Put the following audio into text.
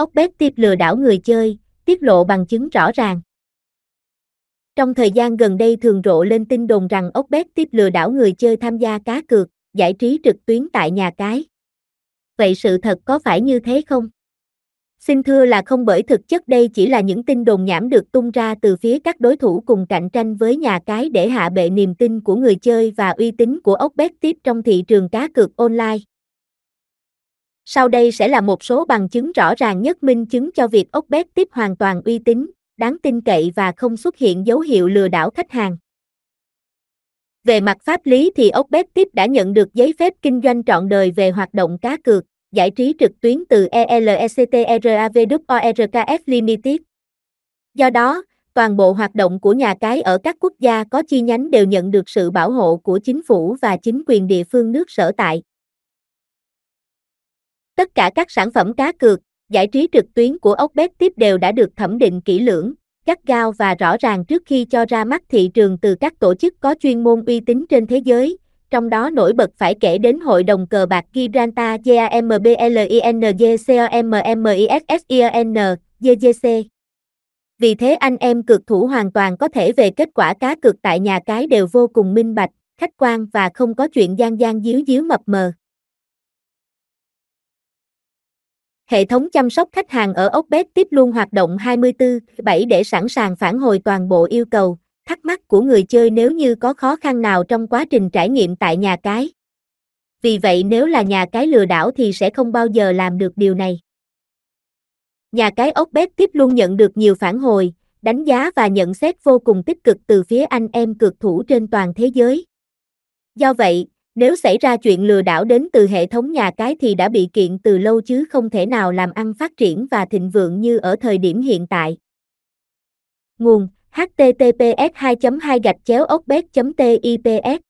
Ốc bét tiếp lừa đảo người chơi, tiết lộ bằng chứng rõ ràng. Trong thời gian gần đây thường rộ lên tin đồn rằng ốc bét tiếp lừa đảo người chơi tham gia cá cược, giải trí trực tuyến tại nhà cái. Vậy sự thật có phải như thế không? Xin thưa là không bởi thực chất đây chỉ là những tin đồn nhảm được tung ra từ phía các đối thủ cùng cạnh tranh với nhà cái để hạ bệ niềm tin của người chơi và uy tín của ốc bét tiếp trong thị trường cá cược online. Sau đây sẽ là một số bằng chứng rõ ràng nhất minh chứng cho việc ốc tiếp hoàn toàn uy tín, đáng tin cậy và không xuất hiện dấu hiệu lừa đảo khách hàng. Về mặt pháp lý thì ốc tiếp đã nhận được giấy phép kinh doanh trọn đời về hoạt động cá cược, giải trí trực tuyến từ ELECTRAVWORKF Limited. Do đó, toàn bộ hoạt động của nhà cái ở các quốc gia có chi nhánh đều nhận được sự bảo hộ của chính phủ và chính quyền địa phương nước sở tại. Tất cả các sản phẩm cá cược, giải trí trực tuyến của Oxbet tiếp đều đã được thẩm định kỹ lưỡng, gắt gao và rõ ràng trước khi cho ra mắt thị trường từ các tổ chức có chuyên môn uy tín trên thế giới, trong đó nổi bật phải kể đến Hội đồng cờ bạc Gibraltar GAMBLINGCOMMISSIN, GGC. Vì thế anh em cực thủ hoàn toàn có thể về kết quả cá cược tại nhà cái đều vô cùng minh bạch, khách quan và không có chuyện gian gian díu díu mập mờ. Hệ thống chăm sóc khách hàng ở Oxbet tiếp luôn hoạt động 24/7 để sẵn sàng phản hồi toàn bộ yêu cầu, thắc mắc của người chơi nếu như có khó khăn nào trong quá trình trải nghiệm tại nhà cái. Vì vậy nếu là nhà cái lừa đảo thì sẽ không bao giờ làm được điều này. Nhà cái Oxbet tiếp luôn nhận được nhiều phản hồi, đánh giá và nhận xét vô cùng tích cực từ phía anh em cược thủ trên toàn thế giới. Do vậy, nếu xảy ra chuyện lừa đảo đến từ hệ thống nhà cái thì đã bị kiện từ lâu chứ không thể nào làm ăn phát triển và thịnh vượng như ở thời điểm hiện tại. Nguồn https 2 2 gạch chéo ốc tips